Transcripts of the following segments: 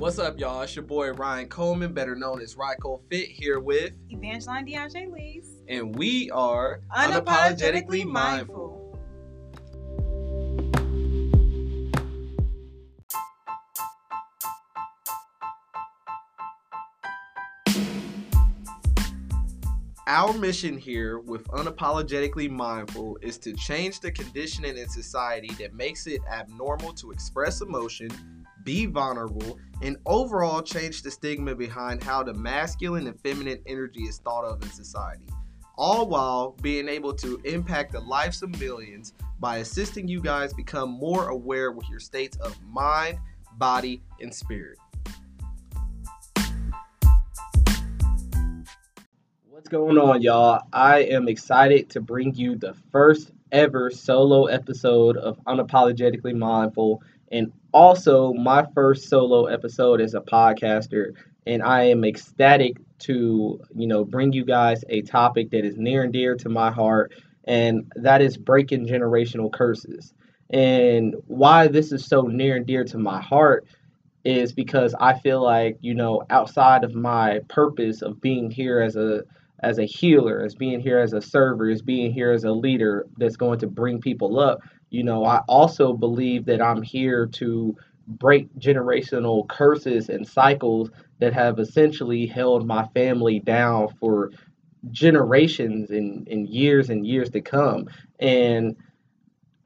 What's up, y'all? It's your boy Ryan Coleman, better known as RycoleFit, here with Evangeline DeAndre Lees. and we are Unapologetically mindful. Our mission here with Unapologetically Mindful is to change the conditioning in society that makes it abnormal to express emotion, be vulnerable, and overall change the stigma behind how the masculine and feminine energy is thought of in society. All while being able to impact the lives of millions by assisting you guys become more aware with your states of mind, body, and spirit. What's going on, y'all? I am excited to bring you the first ever solo episode of Unapologetically Mindful and also my first solo episode as a podcaster. And I am ecstatic to, you know, bring you guys a topic that is near and dear to my heart, and that is breaking generational curses. And why this is so near and dear to my heart is because I feel like, you know, outside of my purpose of being here as a as a healer, as being here as a server, as being here as a leader that's going to bring people up. You know, I also believe that I'm here to break generational curses and cycles that have essentially held my family down for generations and, and years and years to come. And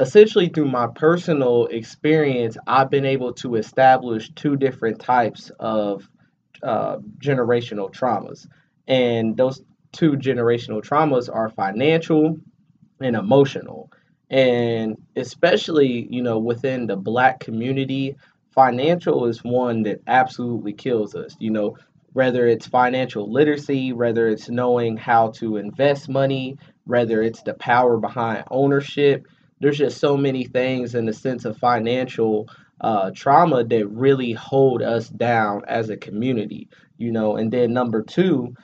essentially through my personal experience, I've been able to establish two different types of uh, generational traumas. And those two generational traumas are financial and emotional. And especially, you know, within the black community, financial is one that absolutely kills us. You know, whether it's financial literacy, whether it's knowing how to invest money, whether it's the power behind ownership, there's just so many things in the sense of financial uh, trauma that really hold us down as a community, you know. And then number two,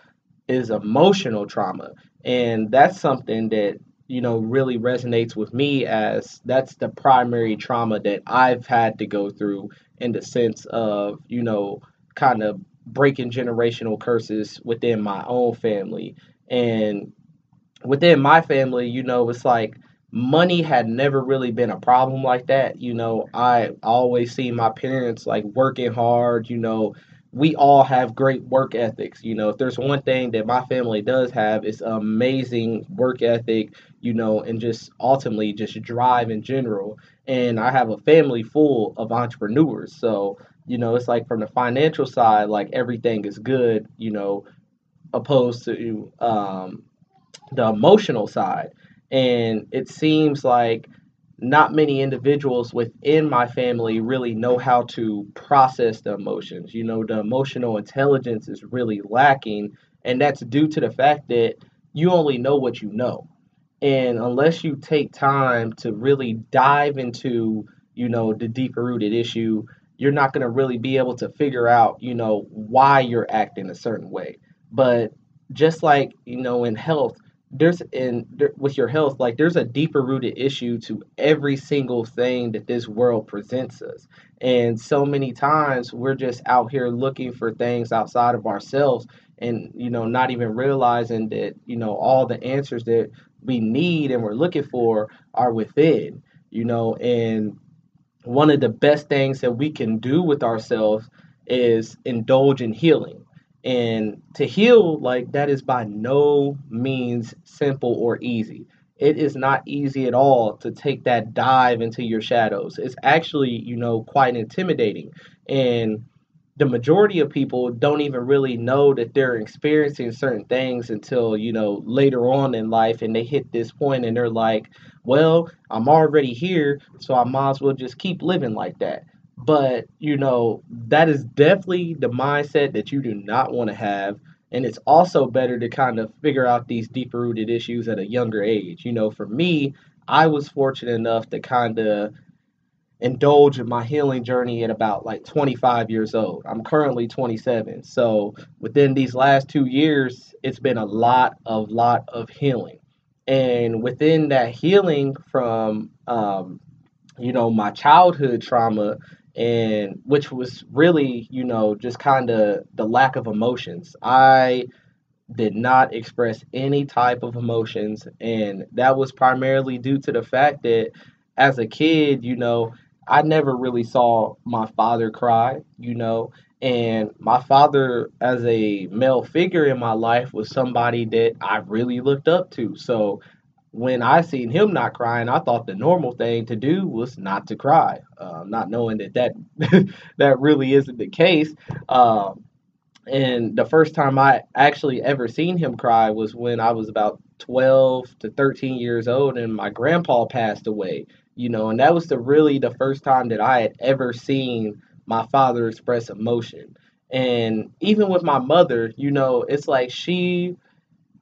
is emotional trauma. And that's something that, you know, really resonates with me as that's the primary trauma that I've had to go through in the sense of, you know, kind of breaking generational curses within my own family. And within my family, you know, it's like money had never really been a problem like that. You know, I always see my parents like working hard, you know, we all have great work ethics. You know, if there's one thing that my family does have, it's amazing work ethic, you know, and just ultimately just drive in general. And I have a family full of entrepreneurs. So, you know, it's like from the financial side, like everything is good, you know, opposed to um, the emotional side. And it seems like not many individuals within my family really know how to process the emotions. You know, the emotional intelligence is really lacking, and that's due to the fact that you only know what you know. And unless you take time to really dive into, you know, the deeper rooted issue, you're not going to really be able to figure out, you know, why you're acting a certain way. But just like, you know, in health, there's in there, with your health like there's a deeper rooted issue to every single thing that this world presents us. And so many times we're just out here looking for things outside of ourselves and you know not even realizing that you know all the answers that we need and we're looking for are within you know. And one of the best things that we can do with ourselves is indulge in healing and to heal, like that is by no means simple or easy. It is not easy at all to take that dive into your shadows. It's actually, you know, quite intimidating. And the majority of people don't even really know that they're experiencing certain things until, you know, later on in life and they hit this point and they're like, well, I'm already here, so I might as well just keep living like that. But, you know, that is definitely the mindset that you do not want to have. And it's also better to kind of figure out these deeper rooted issues at a younger age. You know, for me, I was fortunate enough to kind of indulge in my healing journey at about like 25 years old. I'm currently 27. So within these last two years, it's been a lot of lot of healing. And within that healing from um, you know, my childhood trauma, and which was really, you know, just kind of the lack of emotions. I did not express any type of emotions, and that was primarily due to the fact that as a kid, you know, I never really saw my father cry, you know, and my father, as a male figure in my life, was somebody that I really looked up to. So when I seen him not crying, I thought the normal thing to do was not to cry, uh, not knowing that that that really isn't the case. Um, and the first time I actually ever seen him cry was when I was about 12 to 13 years old, and my grandpa passed away. You know, and that was the really the first time that I had ever seen my father express emotion. And even with my mother, you know, it's like she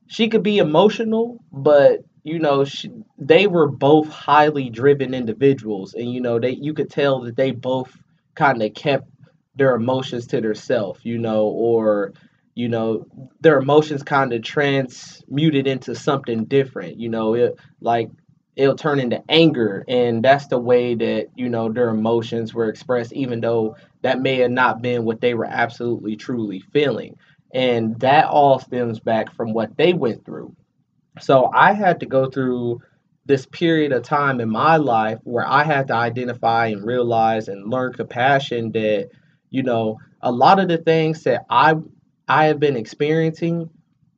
she could be emotional, but you know, she, they were both highly driven individuals, and you know, they you could tell that they both kind of kept their emotions to themselves, you know, or you know, their emotions kind of transmuted into something different, you know, it like it'll turn into anger and that's the way that you know their emotions were expressed even though that may have not been what they were absolutely truly feeling. And that all stems back from what they went through so I had to go through this period of time in my life where I had to identify and realize and learn compassion that, you know, a lot of the things that I I have been experiencing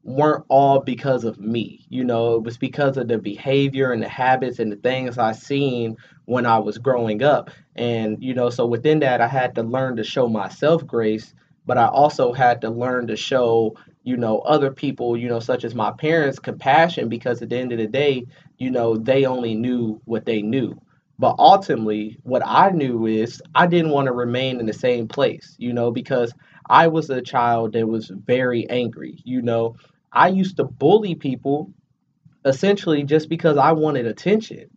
weren't all because of me. You know, it was because of the behavior and the habits and the things I seen when I was growing up. And, you know, so within that I had to learn to show myself grace, but I also had to learn to show you know other people you know such as my parents compassion because at the end of the day you know they only knew what they knew. But ultimately what i knew is i didn't want to remain in the same place you know because i was a child that was very angry you know. I used to bully people essentially just because i wanted attention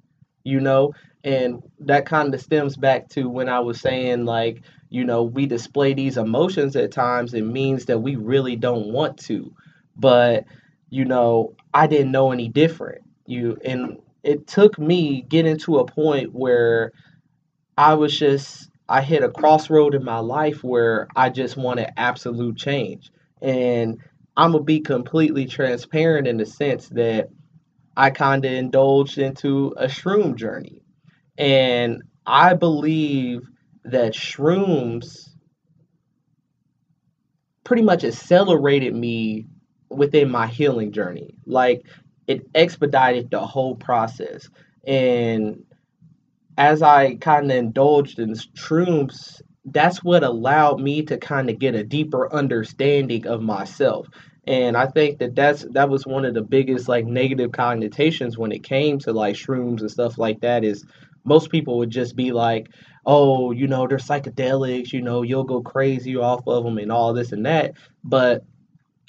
you know and that kind of stems back to when i was saying like you know, we display these emotions at times, it means that we really don't want to. But, you know, I didn't know any different. You and it took me getting to a point where I was just I hit a crossroad in my life where I just wanted absolute change. And I'm gonna be completely transparent in the sense that I kind of indulged into a shroom journey. And I believe that shrooms pretty much accelerated me within my healing journey. Like it expedited the whole process. And as I kind of indulged in shrooms, that's what allowed me to kind of get a deeper understanding of myself. And I think that that's that was one of the biggest like negative connotations when it came to like shrooms and stuff like that is most people would just be like, oh, you know, they're psychedelics, you know, you'll go crazy off of them and all this and that. But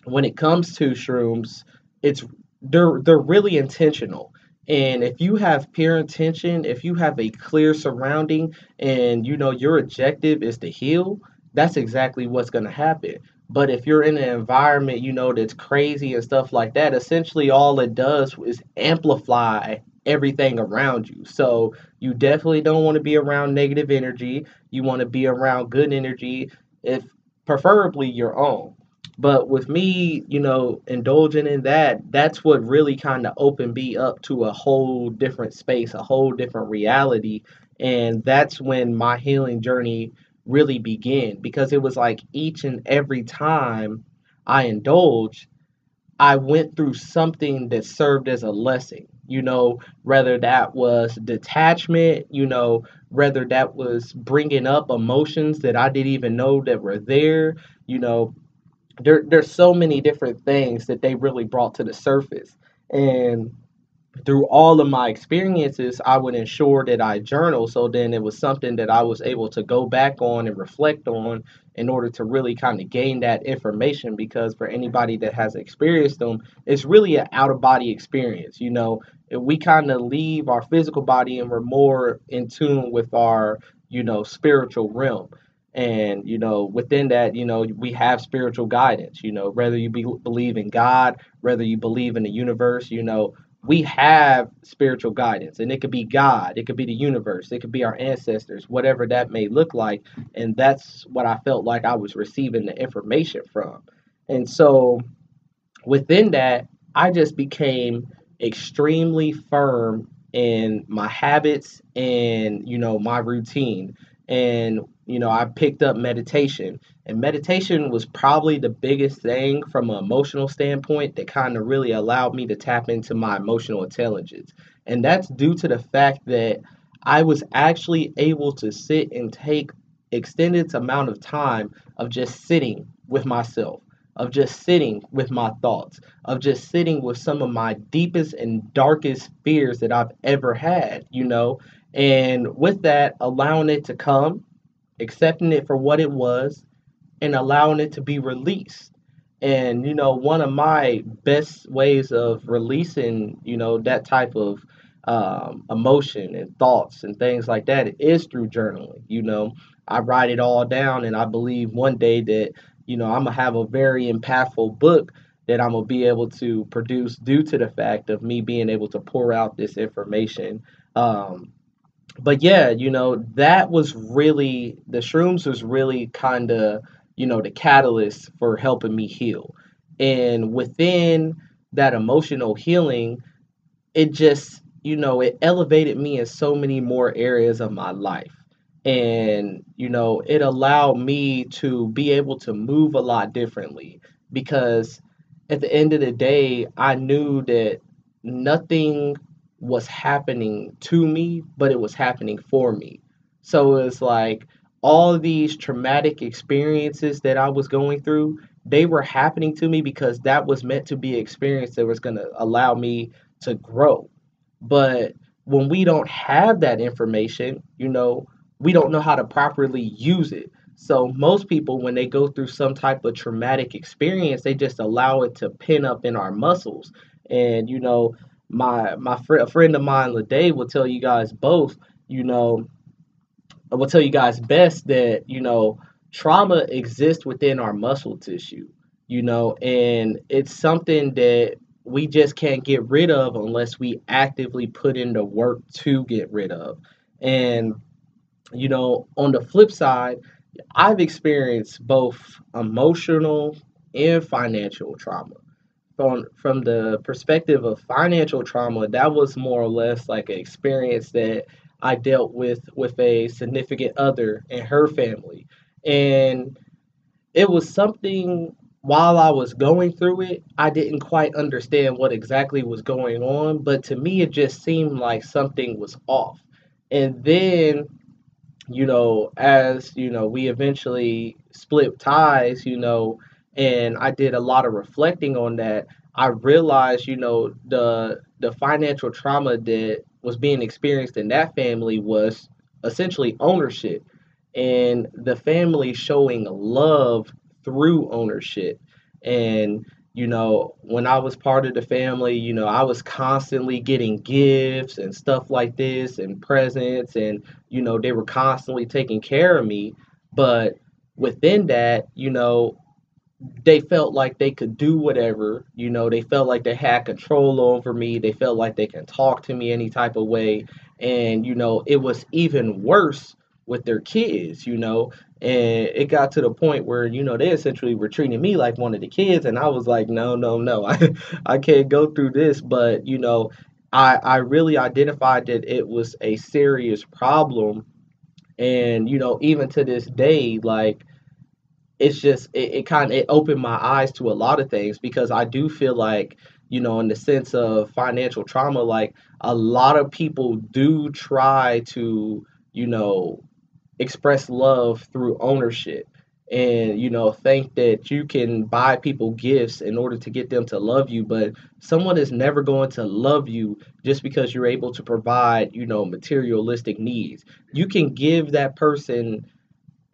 when it comes to shrooms, it's they're they're really intentional. And if you have pure intention, if you have a clear surrounding and you know your objective is to heal, that's exactly what's going to happen. But if you're in an environment, you know, that's crazy and stuff like that, essentially all it does is amplify everything around you. So you definitely don't want to be around negative energy. You want to be around good energy, if preferably your own. But with me, you know, indulging in that, that's what really kind of opened me up to a whole different space, a whole different reality. And that's when my healing journey really began because it was like each and every time I indulged, I went through something that served as a lesson you know, whether that was detachment, you know, whether that was bringing up emotions that I didn't even know that were there, you know, there there's so many different things that they really brought to the surface. And through all of my experiences, I would ensure that I journal. So then it was something that I was able to go back on and reflect on in order to really kind of gain that information. Because for anybody that has experienced them, it's really an out of body experience. You know, if we kind of leave our physical body and we're more in tune with our, you know, spiritual realm. And, you know, within that, you know, we have spiritual guidance, you know, whether you be, believe in God, whether you believe in the universe, you know, we have spiritual guidance and it could be god it could be the universe it could be our ancestors whatever that may look like and that's what i felt like i was receiving the information from. And so within that i just became extremely firm in my habits and you know my routine. And you know i picked up meditation. And meditation was probably the biggest thing from an emotional standpoint that kind of really allowed me to tap into my emotional intelligence. And that's due to the fact that i was actually able to sit and take extended amount of time of just sitting with myself of just sitting with my thoughts, of just sitting with some of my deepest and darkest fears that I've ever had, you know, and with that, allowing it to come, accepting it for what it was, and allowing it to be released. And, you know, one of my best ways of releasing, you know, that type of um, emotion and thoughts and things like that is through journaling. You know, I write it all down, and I believe one day that you know, I'm gonna have a very impactful book that I'm gonna be able to produce due to the fact of me being able to pour out this information. Um, but yeah, you know, that was really the shrooms was really kind of you know the catalyst for helping me heal, and within that emotional healing, it just you know it elevated me in so many more areas of my life. And you know it allowed me to be able to move a lot differently because at the end of the day i knew that nothing was happening to me but it was happening for me so it's like all these traumatic experiences that i was going through they were happening to me because that was meant to be an experience that was going to allow me to grow but when we don't have that information you know we don't know how to properly use it. So most people, when they go through some type of traumatic experience, they just allow it to pin up in our muscles. And you know, my my friend, a friend of mine, Lede, will tell you guys both. You know, I will tell you guys best that you know trauma exists within our muscle tissue. You know, and it's something that we just can't get rid of unless we actively put in the work to get rid of. And you know, on the flip side, I've experienced both emotional and financial trauma. From from the perspective of financial trauma, that was more or less like an experience that I dealt with with a significant other and her family. And it was something while I was going through it, I didn't quite understand what exactly was going on, but to me it just seemed like something was off. And then you know, as you know, we eventually split ties, you know, and I did a lot of reflecting on that. I realized, you know, the the financial trauma that was being experienced in that family was essentially ownership and the family showing love through ownership. And you know, when I was part of the family, you know, I was constantly getting gifts and stuff like this and presents and you know, they were constantly taking care of me, but within that, you know, they felt like they could do whatever, you know, they felt like they had control over me, they felt like they can talk to me any type of way, and you know, it was even worse with their kids, you know, and it got to the point where you know they essentially were treating me like one of the kids and i was like no no no i, I can't go through this but you know I, I really identified that it was a serious problem and you know even to this day like it's just it, it kind of it opened my eyes to a lot of things because i do feel like you know in the sense of financial trauma like a lot of people do try to you know express love through ownership. And you know think that you can buy people gifts in order to get them to love you but someone is never going to love you just because you're able to provide you know materialistic needs. You can give that person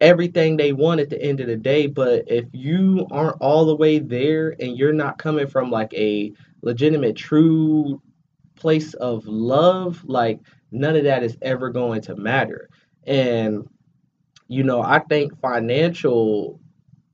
everything they want at the end of the day but if you aren't all the way there and you're not coming from like a legitimate true place of love like none of that is ever going to matter and, you know, I think financial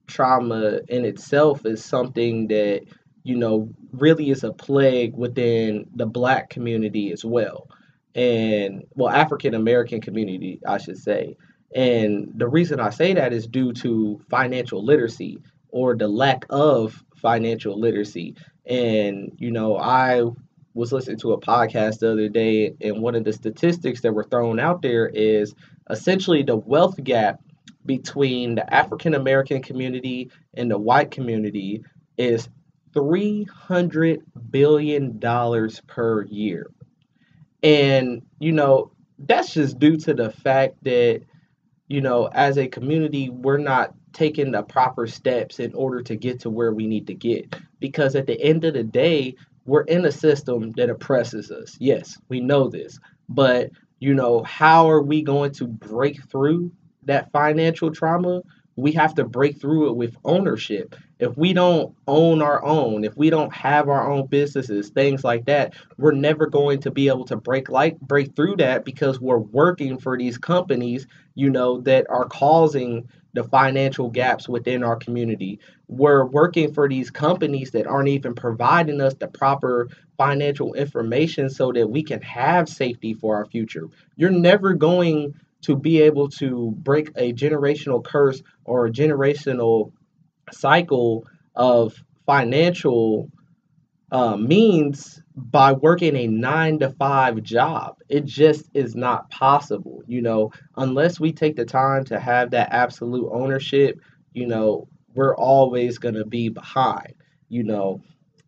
trauma in itself is something that you know, really is a plague within the black community as well. And, well, African American community, I should say. And the reason I say that is due to financial literacy or the lack of financial literacy. And, you know, I was listening to a podcast the other day, and one of the statistics that were thrown out there is essentially the wealth gap between the African American community and the white community is $300 billion per year. And, you know, that's just due to the fact that, you know, as a community, we're not taking the proper steps in order to get to where we need to get. Because at the end of the day, we're in a system that oppresses us. Yes, we know this. But, you know, how are we going to break through that financial trauma? We have to break through it with ownership. If we don't own our own, if we don't have our own businesses, things like that, we're never going to be able to break like break through that because we're working for these companies, you know, that are causing the financial gaps within our community. We're working for these companies that aren't even providing us the proper financial information so that we can have safety for our future. You're never going to be able to break a generational curse or a generational cycle of financial uh, means by working a nine to five job. It just is not possible, you know, unless we take the time to have that absolute ownership, you know, we're always going to be behind, you know,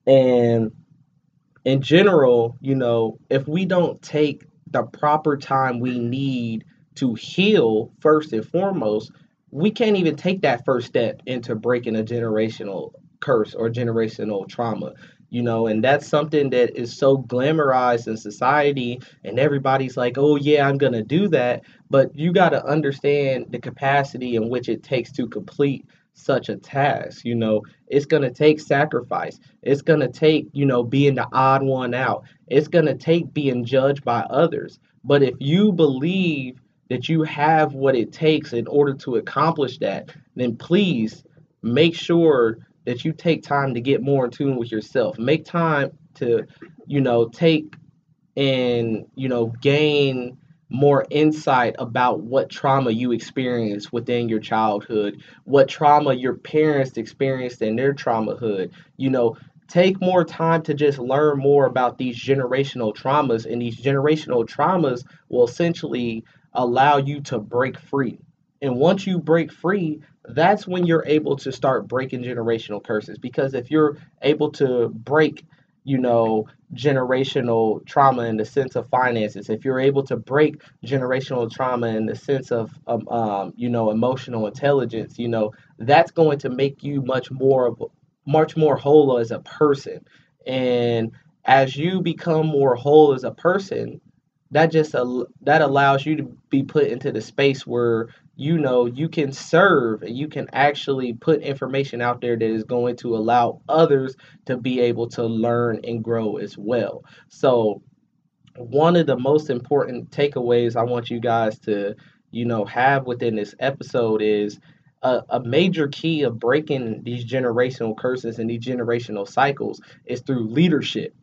and in general, you know, if we don't take the proper time we need to heal first and foremost, we can't even take that first step into breaking a generational curse or generational trauma you know? And that's something that is so glamorized in society and everybody's like oh yeah i'm gonna do that. But you got to understand the capacity in which it takes to complete such a task you know? It's going to take sacrifice. It's going to take you know being the odd one out. It's going to take being judged by others. But if you believe that you have what it takes in order to accomplish that, then please make sure that you take time to get more in tune with yourself. Make time to, you know, take and, you know, gain more insight about what trauma you experienced within your childhood, what trauma your parents experienced in their traumahood. You know, take more time to just learn more about these generational traumas, and these generational traumas will essentially allow you to break free. And once you break free, that's when you're able to start breaking generational curses. Because if you're able to break, you know, generational trauma in the sense of finances, if you're able to break generational trauma in the sense of, um, um, you know, emotional intelligence, you know, that's going to make you much more of, much more whole as a person. And as you become more whole as a person, that just uh, that allows you to be put into the space where you know you can serve and you can actually put information out there that is going to allow others to be able to learn and grow as well. So one of the most important takeaways i want you guys to you know have within this episode is a, a major key of breaking these generational curses and these generational cycles is through leadership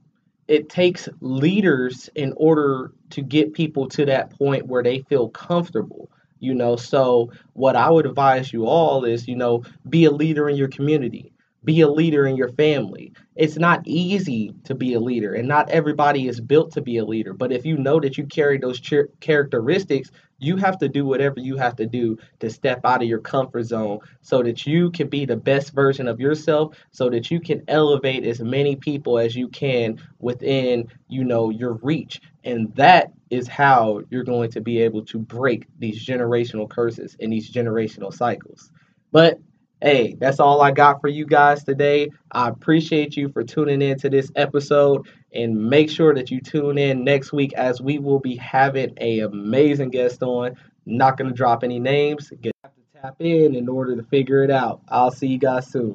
it takes leaders in order to get people to that point where they feel comfortable you know? So what i would advise you all is you know be a leader in your community be a leader in your family. It's not easy to be a leader and not everybody is built to be a leader but if you know that you carry those ch- characteristics you have to do whatever you have to do to step out of your comfort zone so that you can be the best version of yourself so that you can elevate as many people as you can within you know your reach. And that is how you're going to be able to break these generational curses and these generational cycles. But Hey, that's all I got for you guys today. I appreciate you for tuning in to this episode and make sure that you tune in next week as we will be having a amazing guest on. Not going to drop any names. Have to tap in in order to figure it out. I'll see you guys soon.